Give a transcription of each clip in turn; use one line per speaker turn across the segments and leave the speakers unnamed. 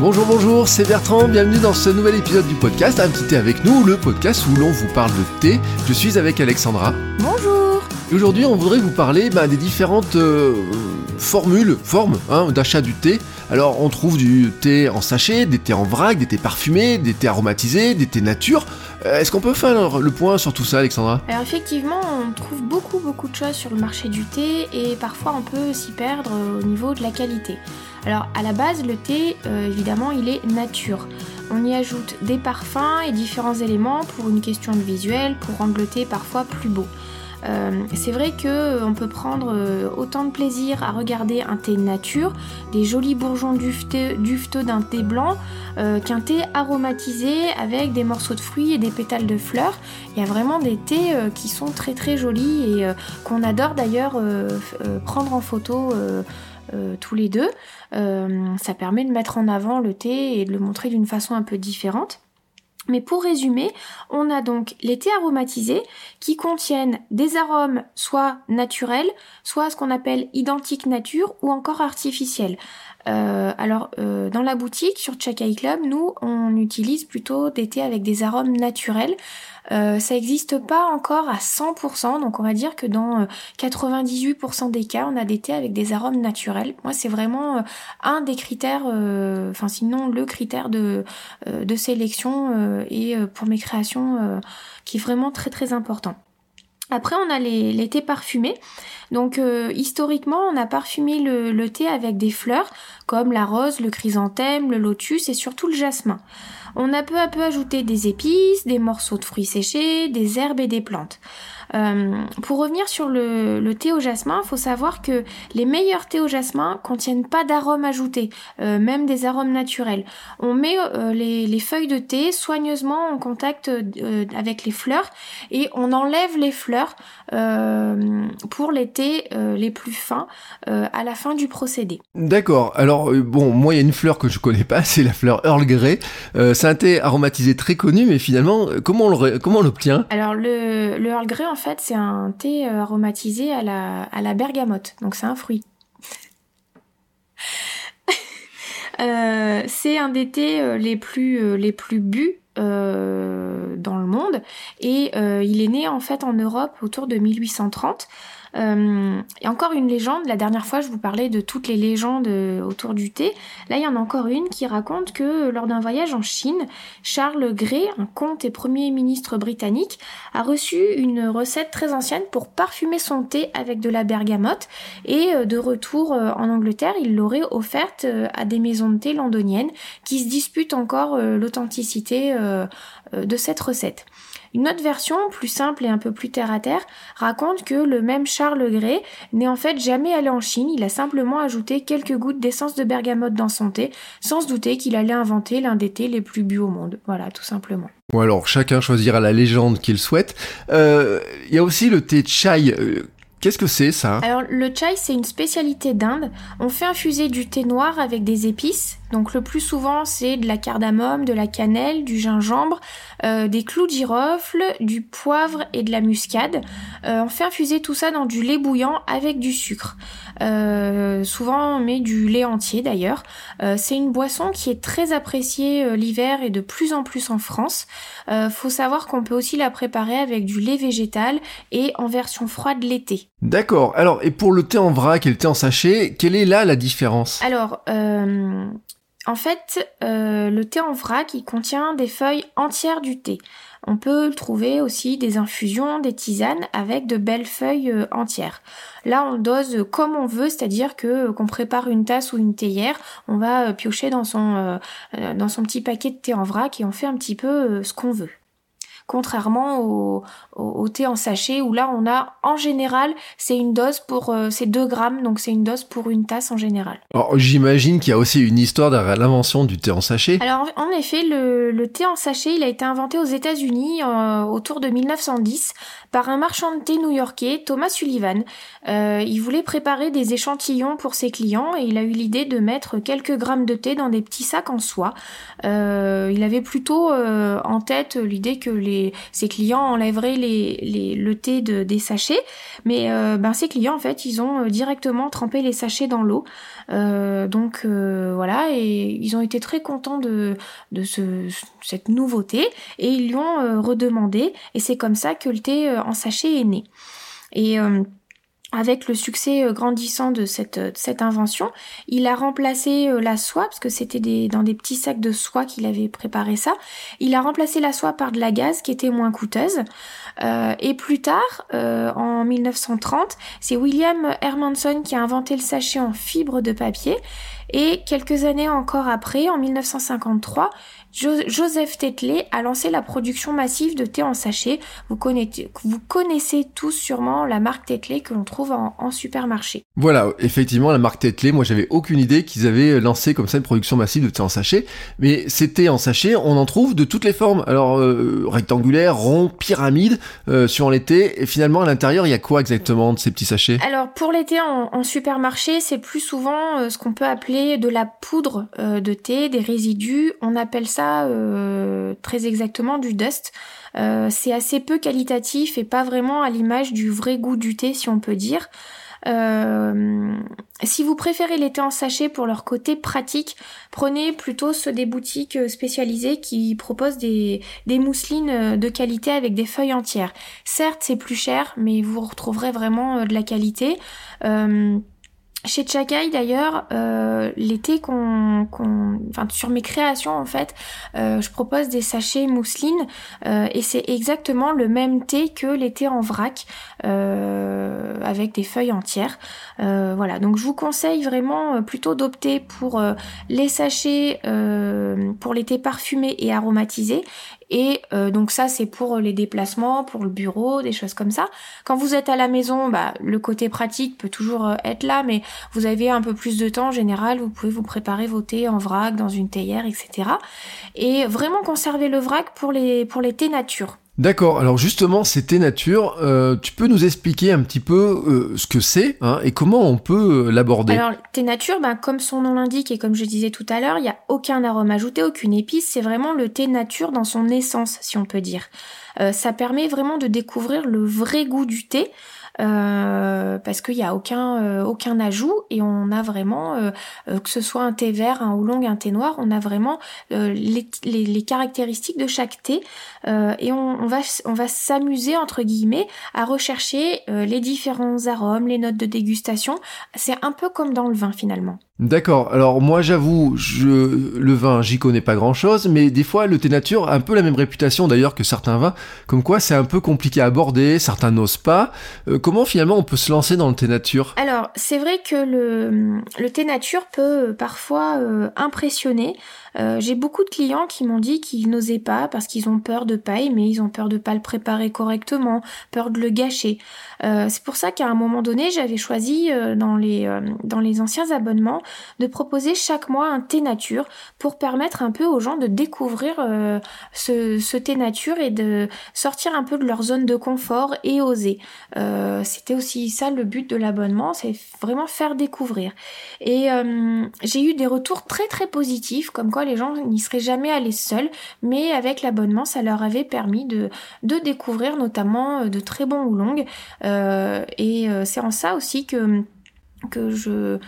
Bonjour, bonjour, c'est Bertrand, bienvenue dans ce nouvel épisode du podcast Un petit thé avec nous, le podcast où l'on vous parle de thé. Je suis avec Alexandra.
Bonjour
Et aujourd'hui, on voudrait vous parler bah, des différentes euh, formules, formes hein, d'achat du thé. Alors, on trouve du thé en sachet, des thés en vrac, des thés parfumés, des thés aromatisés, des thés nature. Euh, Est-ce qu'on peut faire le point sur tout ça, Alexandra?
Alors effectivement, on trouve beaucoup beaucoup de choses sur le marché du thé et parfois on peut s'y perdre au niveau de la qualité. Alors à la base, le thé, euh, évidemment, il est nature. On y ajoute des parfums et différents éléments pour une question de visuel, pour rendre le thé parfois plus beau. Euh, c'est vrai que euh, on peut prendre euh, autant de plaisir à regarder un thé nature, des jolis bourgeons dufteux d'un thé blanc, euh, qu'un thé aromatisé avec des morceaux de fruits et des pétales de fleurs. Il y a vraiment des thés euh, qui sont très très jolis et qu'on adore d'ailleurs prendre en photo. euh, tous les deux. Euh, ça permet de mettre en avant le thé et de le montrer d'une façon un peu différente. Mais pour résumer, on a donc les thés aromatisés qui contiennent des arômes soit naturels, soit ce qu'on appelle identique nature ou encore artificiels. Euh, alors euh, dans la boutique sur Chakai Club, nous on utilise plutôt des thés avec des arômes naturels. Euh, ça n'existe pas encore à 100%, donc on va dire que dans euh, 98% des cas, on a des thés avec des arômes naturels. Moi, c'est vraiment un des critères, enfin sinon le critère de, de sélection et pour mes créations qui est vraiment très très important. Après, on a les, les thés parfumés. Donc, euh, historiquement, on a parfumé le, le thé avec des fleurs comme la rose, le chrysanthème, le lotus et surtout le jasmin. On a peu à peu ajouté des épices, des morceaux de fruits séchés, des herbes et des plantes. Euh, pour revenir sur le, thé au jasmin, faut savoir que les meilleurs thés au jasmin contiennent pas d'arômes ajoutés, euh, même des arômes naturels. On met euh, les, les feuilles de thé soigneusement en contact avec les fleurs et on enlève les fleurs pour les thés les plus fins à la fin du procédé.
D'accord, alors bon, moi il y a une fleur que je connais pas, c'est la fleur Earl Grey. C'est un thé aromatisé très connu, mais finalement, euh, comment on l'obtient?
Alors le, le Earl Grey en fait c'est un thé euh, aromatisé à la, à la bergamote, donc c'est un fruit. Euh, c'est un des thés les plus les plus bu dans le monde et il est né en fait en Europe autour de 1830. Euh, et encore une légende, la dernière fois je vous parlais de toutes les légendes euh, autour du thé. Là il y en a encore une qui raconte que euh, lors d'un voyage en Chine, Charles Grey, un comte et premier ministre britannique, a reçu une recette très ancienne pour parfumer son thé avec de la bergamote et euh, de retour en Angleterre, il l'aurait offerte à des maisons de thé londoniennes qui se disputent encore l'authenticité de cette recette. Une autre version, plus simple et un peu plus terre à terre, raconte que le même Charles Grey n'est en fait jamais allé en Chine, il a simplement ajouté quelques gouttes d'essence de bergamote dans son thé, sans se douter qu'il allait inventer l'un des thés les plus bu au monde. Voilà, tout simplement.
Ou alors chacun choisira la légende qu'il souhaite. Euh, Il y a aussi le thé chai. euh, Qu'est-ce que c'est ça?
Alors le chai c'est une spécialité d'Inde. On fait infuser du thé noir avec des épices. Donc le plus souvent c'est de la cardamome, de la cannelle, du gingembre, euh, des clous de girofle, du poivre et de la muscade. Euh, on fait infuser tout ça dans du lait bouillant avec du sucre. Euh, souvent on met du lait entier d'ailleurs. Euh, c'est une boisson qui est très appréciée l'hiver et de plus en plus en France. Euh, faut savoir qu'on peut aussi la préparer avec du lait végétal et en version froide l'été.
D'accord. Alors, et pour le thé en vrac et le thé en sachet, quelle est là la différence?
Alors, euh, en fait, euh, le thé en vrac, il contient des feuilles entières du thé. On peut trouver aussi des infusions, des tisanes avec de belles feuilles euh, entières. Là, on dose comme on veut, c'est-à-dire que euh, qu'on prépare une tasse ou une théière, on va piocher dans son dans son petit paquet de thé en vrac et on fait un petit peu ce qu'on veut. Contrairement au, au, au thé en sachet où là on a en général c'est une dose pour euh, c'est 2 grammes donc c'est une dose pour une tasse en général.
Alors, j'imagine qu'il y a aussi une histoire derrière l'invention du thé en sachet.
Alors en effet, le, le thé en sachet, il a été inventé aux États-Unis euh, autour de 1910 par un marchand de thé new-yorkais, Thomas Sullivan. Euh, il voulait préparer des échantillons pour ses clients et il a eu l'idée de mettre quelques grammes de thé dans des petits sacs en soie. Il avait plutôt en tête l'idée que les ses, clients enlèveraient les, le thé de, des sachets, mais ben ses clients en fait ils ont directement trempé les sachets dans l'eau. donc voilà et ils ont été très contents de, de ce, cette nouveauté et ils lui ont redemandé et c'est comme ça que le thé en sachet est né. Et avec le succès euh, grandissant de cette, euh, cette invention, il a remplacé euh, la soie, parce que c'était dans des petits sacs de soie qu'il avait préparé ça, il a remplacé la soie par de la gaze qui était moins coûteuse. et plus tard, en 1930, c'est William Hermanson qui a inventé le sachet en fibre de papier. Et quelques années encore après, en 1953, Joseph Tetley a lancé la production massive de thé en sachet. Vous connaissez tous sûrement la marque Tetley que l'on trouve en, supermarché.
Voilà, effectivement, la marque Tetley, moi j'avais aucune idée qu'ils avaient lancé comme ça une production massive de thé en sachet. Mais ces thés en sachet, on en trouve de toutes les formes. Alors, euh, rectangulaire, rond, pyramide, euh, sur thés. Et finalement, à l'intérieur, il y a quoi exactement de ces petits sachets?
Alors, pour thés en, supermarché, c'est plus souvent euh, ce qu'on peut appeler de la poudre de thé, des résidus. On appelle ça euh, très exactement du dust. Euh, c'est assez peu qualitatif et pas vraiment à l'image du vrai goût du thé, si on peut dire. Euh, si vous préférez les thés en sachet pour leur côté pratique, prenez plutôt ceux des boutiques spécialisées qui proposent des, des mousselines de qualité avec des feuilles entières. Certes, c'est plus cher, mais vous retrouverez vraiment de la qualité. Chez Chakai d'ailleurs, euh, l'été qu'on, enfin sur mes créations en fait, euh, je propose des sachets mousseline euh, et c'est exactement le même thé que l'été en vrac avec des feuilles entières. voilà, donc je vous conseille vraiment plutôt d'opter pour les sachets pour les thés parfumés et aromatisés et euh, donc ça, c'est pour les déplacements, pour le bureau, des choses comme ça. Quand vous êtes à la maison, bah, le côté pratique peut toujours euh, être là, mais vous avez un peu plus de temps en général, vous pouvez vous préparer vos thés en vrac, dans une théière, etc. Et vraiment conserver le vrac pour les, pour les thés nature.
D'accord, alors justement, c'était nature. Euh, tu peux nous expliquer un petit peu euh, ce que c'est hein, et comment on peut euh, l'aborder?
Alors, thé nature, ben, comme son nom l'indique et comme je disais tout à l'heure, il n'y a aucun arôme ajouté, aucune épice. C'est vraiment le thé nature dans son essence, si on peut dire. ça permet vraiment de découvrir le vrai goût du thé. Euh, parce qu'il n'y a aucun, euh, aucun ajout et on a vraiment, euh, que ce soit un thé vert, un oolong, un thé noir, on a vraiment les, les, caractéristiques de chaque thé et on, on, va, on va s'amuser entre guillemets à rechercher les différents arômes, les notes de dégustation. C'est un peu comme dans le vin finalement.
D'accord. Alors moi j'avoue, je le vin, j'y connais pas grand-chose, mais des fois le thé nature a un peu la même réputation d'ailleurs que certains vins, comme quoi c'est un peu compliqué à aborder, certains n'osent pas. Euh, comment finalement on peut se lancer dans le thé nature?
Alors c'est vrai que le, le thé nature peut parfois euh, impressionner. Euh, j'ai beaucoup de clients qui m'ont dit qu'ils n'osaient pas parce qu'ils ont peur de pas aimer, ils ont peur de pas le préparer correctement, peur de le gâcher. Euh, c'est pour ça qu'à un moment donné, j'avais choisi euh, dans les dans les anciens abonnements de proposer chaque mois un thé nature pour permettre un peu aux gens de découvrir ce, ce, thé nature et de sortir un peu de leur zone de confort et oser. C'était aussi ça le but de l'abonnement, c'est vraiment faire découvrir. Et j'ai eu des retours très très positifs comme quoi les gens n'y seraient jamais allés seuls, mais avec l'abonnement, ça leur avait permis de, découvrir notamment euh, de très bons oolongs. Euh, et euh, c'est en ça aussi que, je...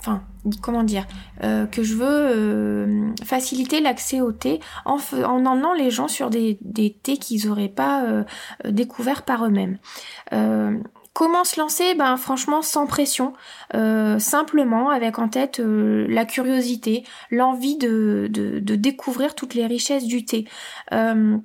Enfin, comment dire, que je veux faciliter l'accès au thé en, en emmenant les gens sur des, des thés qu'ils n'auraient pas découverts par eux-mêmes. Comment se lancer? Ben franchement sans pression, euh, simplement avec en tête euh, la curiosité, l'envie de, de, découvrir toutes les richesses du thé. Euh,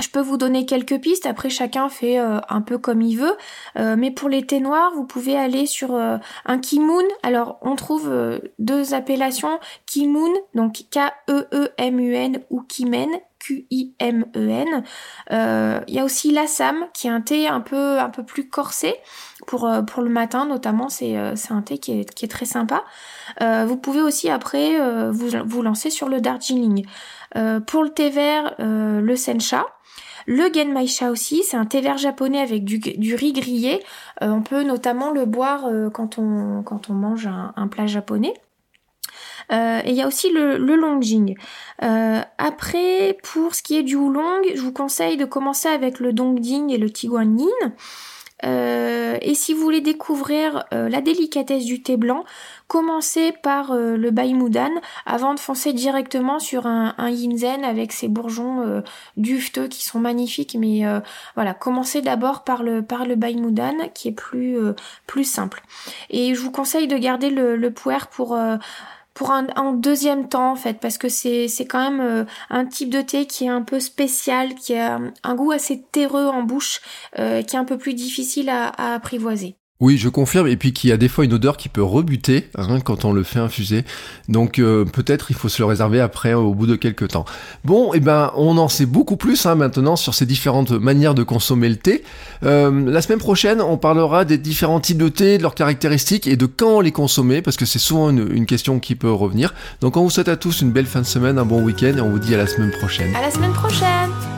je peux vous donner quelques pistes, après chacun fait un peu comme il veut, mais pour les thés noirs, vous pouvez aller sur un Kimoon. Alors on trouve deux appellations, Kimoon, donc K-E-E-M-U-N ou Kimen, Q-I-M-E-N. Euh, il y a aussi l'Assam, qui est un thé un peu, un peu plus corsé. Pour, euh, pour le matin notamment, c'est euh, un thé qui est, qui est très sympa. vous pouvez aussi après vous, vous lancer sur le Darjeeling. pour le thé vert, le Sencha. Le Genmaisha aussi, c'est un thé vert japonais avec du, du riz grillé. on peut notamment le boire quand, on, quand on mange un plat japonais. Et il y a aussi le, le Longjing. après, pour ce qui est du oolong, je vous conseille de commencer avec le Dongjing et le Tiguanyin. Euh, et si vous voulez découvrir euh, la délicatesse du thé blanc, commencez par euh, le Baimoudan avant de foncer directement sur un, un Yinzen avec ses bourgeons dufteux qui sont magnifiques. Mais voilà, commencez d'abord par le par le qui est plus plus simple. Et je vous conseille de garder le, le puer pour pour un, deuxième temps en fait parce que c'est quand même euh, un type de thé qui est un peu spécial, qui a un goût assez terreux en bouche, euh, qui est un peu plus difficile à apprivoiser.
Oui, je confirme, et puis qu'il y a des fois une odeur qui peut rebuter quand on le fait infuser. Donc euh, peut-être il faut se le réserver après au bout de quelques temps. Bon, et eh ben on en sait beaucoup plus hein, maintenant sur ces différentes manières de consommer le thé. Euh, la semaine prochaine, on parlera des différents types de thé, de leurs caractéristiques et de quand les consommer, parce que c'est souvent une, une, question qui peut revenir. Donc on vous souhaite à tous une belle fin de semaine, un bon week-end, et on vous dit à la semaine prochaine.
À la semaine prochaine